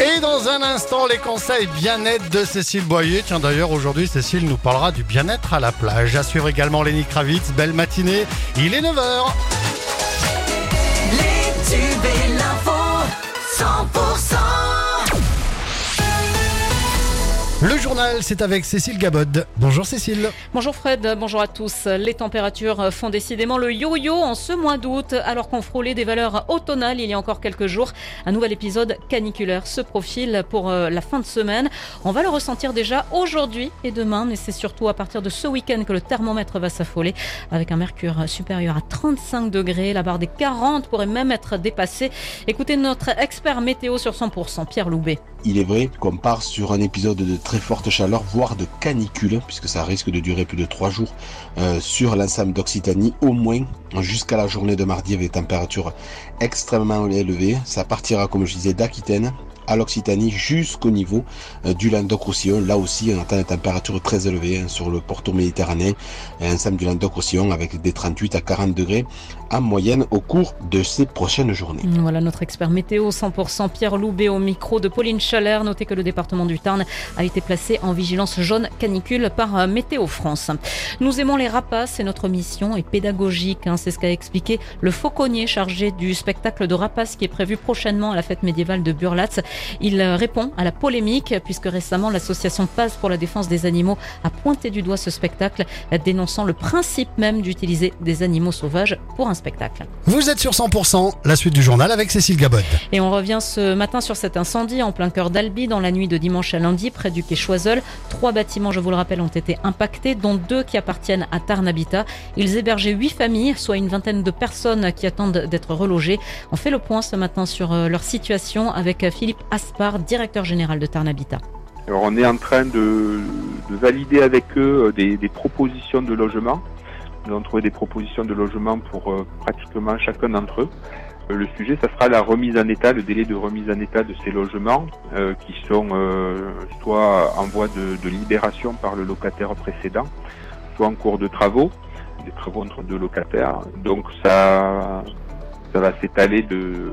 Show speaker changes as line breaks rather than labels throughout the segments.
Et dans un instant, les conseils bien-être de Cécile Boyer. Tiens, d'ailleurs, aujourd'hui, Cécile nous parlera du bien-être à la plage. À suivre également Lenny Kravitz. Belle matinée. Il est 9h.
Les tubes et
c'est avec Cécile Gabod. Bonjour Cécile.
Bonjour Fred, bonjour à tous. Les températures font décidément le yo-yo en ce mois d'août, alors qu'on frôlait des valeurs automnales il y a encore quelques jours. Un nouvel épisode caniculaire se profile pour euh, la fin de semaine. On va le ressentir déjà aujourd'hui et demain, mais c'est surtout à partir de ce week-end que le thermomètre va s'affoler avec un mercure supérieur à 35 degrés. La barre des 40 pourrait même être dépassée. Écoutez notre expert météo sur 100%, Pierre Loubet.
Il est vrai qu'on part sur un épisode de très forte chaleur, voire de canicule, puisque ça risque de durer plus de trois jours euh, sur l'ensemble d'Occitanie, au moins jusqu'à la journée de mardi avec des températures extrêmement élevées. Ça partira, comme je disais, d'Aquitaine à l'Occitanie jusqu'au niveau euh, du Languedoc-Roussillon. Là aussi, on attend des températures très élevées hein, sur le pourtour méditerranéen, ensemble du Languedoc-Roussillon avec des 38 à 40 degrés en moyenne au cours de ces prochaines journées.
Voilà notre expert météo 100% Pierre Loubet au micro de Pauline Chalère. Notez que le département du Tarn a été placé en vigilance jaune canicule par euh, Météo France. Nous aimons les rapaces et notre mission est pédagogique. hein. C'est ce qu'a expliqué le fauconnier chargé du spectacle de rapaces qui est prévu prochainement à la fête médiévale de Burlatz. Il euh, répond à la polémique puisque récemment l'association Paz pour la défense des animaux a pointé du doigt ce spectacle, dénonçant le principe même d'utiliser des animaux sauvages pour un spectacle.
Vous êtes sur 100%, la suite du journal avec Cécile Gabod.
Et on revient ce matin sur cet incendie en plein cœur d'Albi dans la nuit de dimanche à lundi près du quai Choiseul. Trois bâtiments, je vous le rappelle, ont été impactés, dont deux qui appartiennent à Tarn Habitat. Ils hébergeaient huit familles, soit une vingtaine de personnes qui attendent d'être relogées. On fait le point ce matin sur euh, leur situation avec euh, Philippe Aspar, directeur général de Tarn Habitat.
Alors on est en train de, de valider avec eux euh, des, propositions de logement. Nous avons trouvé des propositions de logement pour euh, pratiquement chacun d'entre eux. Euh, Le sujet, ça sera la remise en état, le délai de remise en état de ces logements qui sont soit en voie de, de libération par le locataire précédent, soit en cours de travaux, des travaux entre deux locataires. Donc ça, ça va s'étaler de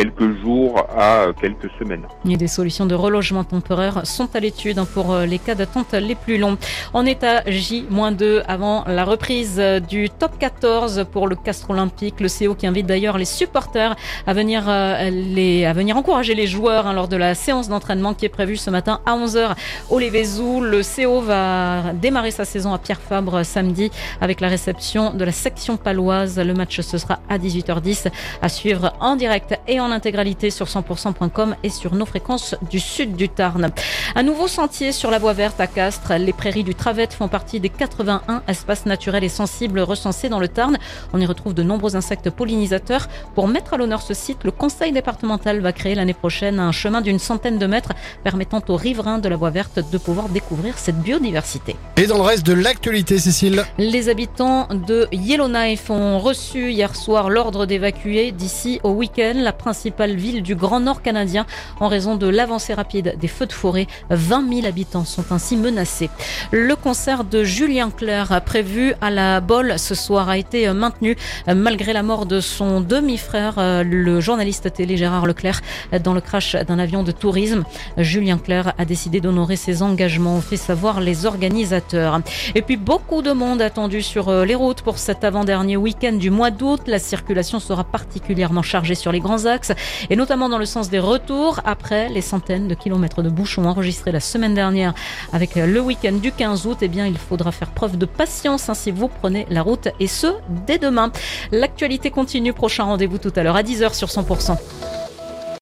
quelques jours à quelques semaines.
Et des solutions de relogement temporaire sont à l'étude pour euh, les cas d'attente les plus longs. On est à J-2 avant la reprise du top 14 pour le Castre Olympique. Le CO qui invite d'ailleurs les supporters à venir, euh, les, à venir encourager les joueurs hein, lors de la séance d'entraînement qui est prévue ce matin à 11h au Lévézou. Le CO va démarrer sa saison à Pierre Fabre samedi avec la réception de la section paloise. Le match ce sera à 18h10 à suivre en direct et en intégralité sur 100%.com et sur nos fréquences du sud du Tarn. Un nouveau sentier sur la voie verte à Castres. Les prairies du Travette font partie des 81 espaces naturels et sensibles recensés dans le Tarn. On y retrouve de nombreux insectes pollinisateurs. Pour mettre à l'honneur ce site, le conseil départemental va créer l'année prochaine un chemin d'une centaine de mètres permettant aux riverains de la voie verte de pouvoir découvrir cette biodiversité.
Et dans le reste de l'actualité, Cécile
Les habitants de Yellowknife ont reçu hier soir l'ordre d'évacuer d'ici au week-end la principale ville du Grand Nord canadien en raison de l'avancée rapide des feux de forêt. 20 000 habitants sont ainsi menacés. Le concert de Julien Clerc prévu à la Bolle ce soir a été maintenu malgré la mort de son demi-frère, le journaliste télé Gérard Leclerc, dans le crash d'un avion de tourisme. Julien Clerc a décidé d'honorer ses engagements, ont fait savoir les organisateurs. Et puis beaucoup de monde attendu sur euh, les routes pour cet avant-dernier week-end du mois d'août. La circulation sera particulièrement chargée sur les grands axes et notamment dans le sens des retours après les centaines de kilomètres de bouchons enregistrés la semaine dernière avec euh, le week-end du 15 août. Eh bien, il faudra faire preuve de patience hein, si vous prenez la route et ce dès demain. L'actualité continue. Prochain rendez-vous tout à l'heure à 10h sur 100%.